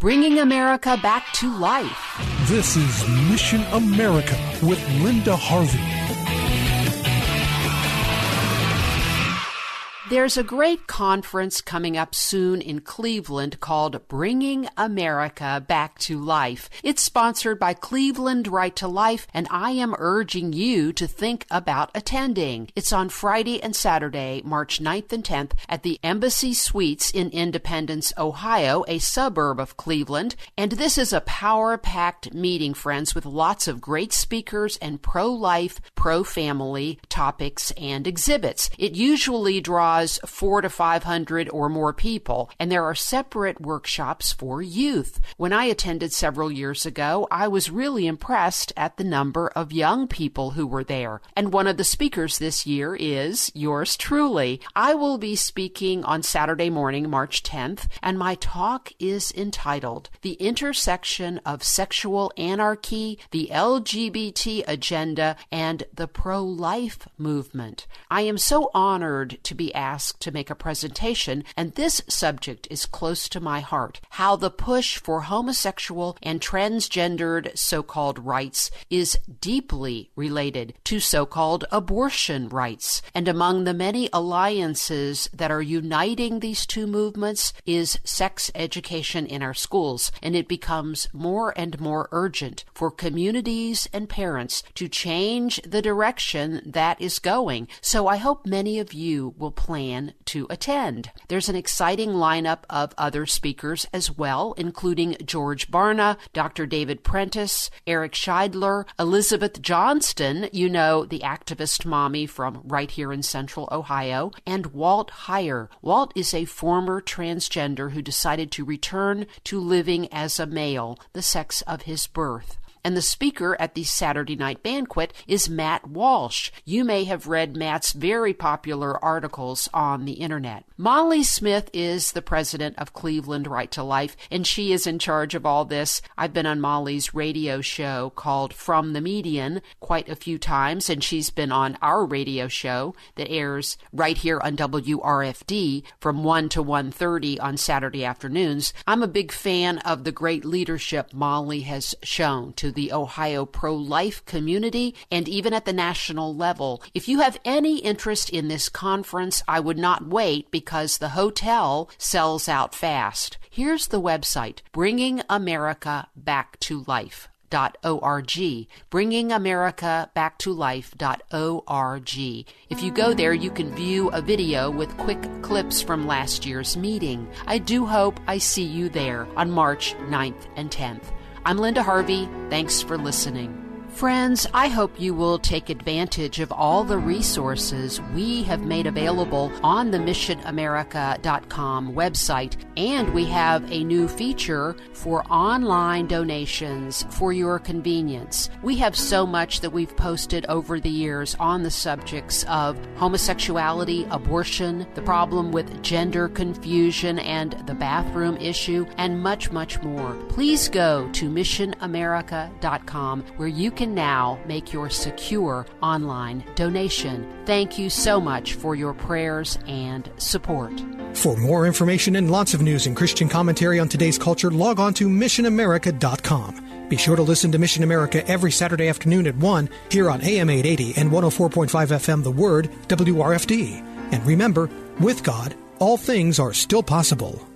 bringing America back to life. This is Mission America with Linda Harvey. There's a great conference coming up soon in Cleveland called Bringing America Back to Life. It's sponsored by Cleveland Right to Life, and I am urging you to think about attending. It's on Friday and Saturday, March 9th and 10th, at the Embassy Suites in Independence, Ohio, a suburb of Cleveland. And this is a power packed meeting, friends, with lots of great speakers and pro life, pro family topics and exhibits. It usually draws four to 500 or more people, and there are separate workshops for youth. When I attended several years ago, I was really impressed at the number of young people who were there. And one of the speakers this year is yours truly. I will be speaking on Saturday morning, March 10th, and my talk is entitled The Intersection of Sexual Anarchy, the LGBT Agenda, and the Pro Life Movement. I am so honored to be asked asked to make a presentation, and this subject is close to my heart how the push for homosexual and transgendered so called rights is deeply related to so called abortion rights. And among the many alliances that are uniting these two movements is sex education in our schools, and it becomes more and more urgent for communities and parents to change the direction that is going. So I hope many of you will plan plan to attend. There's an exciting lineup of other speakers as well, including George Barna, Dr. David Prentice, Eric Scheidler, Elizabeth Johnston, you know, the activist mommy from right here in central Ohio, and Walt Heyer. Walt is a former transgender who decided to return to living as a male, the sex of his birth. And the speaker at the Saturday night banquet is Matt Walsh. You may have read Matt's very popular articles on the internet. Molly Smith is the president of Cleveland Right to Life, and she is in charge of all this. I've been on Molly's radio show called From the Median quite a few times, and she's been on our radio show that airs right here on WRFD from 1 to 1.30 on Saturday afternoons. I'm a big fan of the great leadership Molly has shown to the Ohio pro life community and even at the national level. If you have any interest in this conference, I would not wait because the hotel sells out fast. Here's the website Bringing America Back to Life. .org, bringing America back to life.org. If you go there, you can view a video with quick clips from last year's meeting. I do hope I see you there on March 9th and 10th. I'm Linda Harvey. Thanks for listening. Friends, I hope you will take advantage of all the resources we have made available on the missionamerica.com website. And we have a new feature for online donations for your convenience. We have so much that we've posted over the years on the subjects of homosexuality, abortion, the problem with gender confusion and the bathroom issue, and much, much more. Please go to missionamerica.com where you now make your secure online donation. Thank you so much for your prayers and support. For more information and lots of news and Christian commentary on today's culture, log on to missionamerica.com. Be sure to listen to Mission America every Saturday afternoon at 1 here on AM 880 and 104.5 FM The Word, WRFD. And remember, with God, all things are still possible.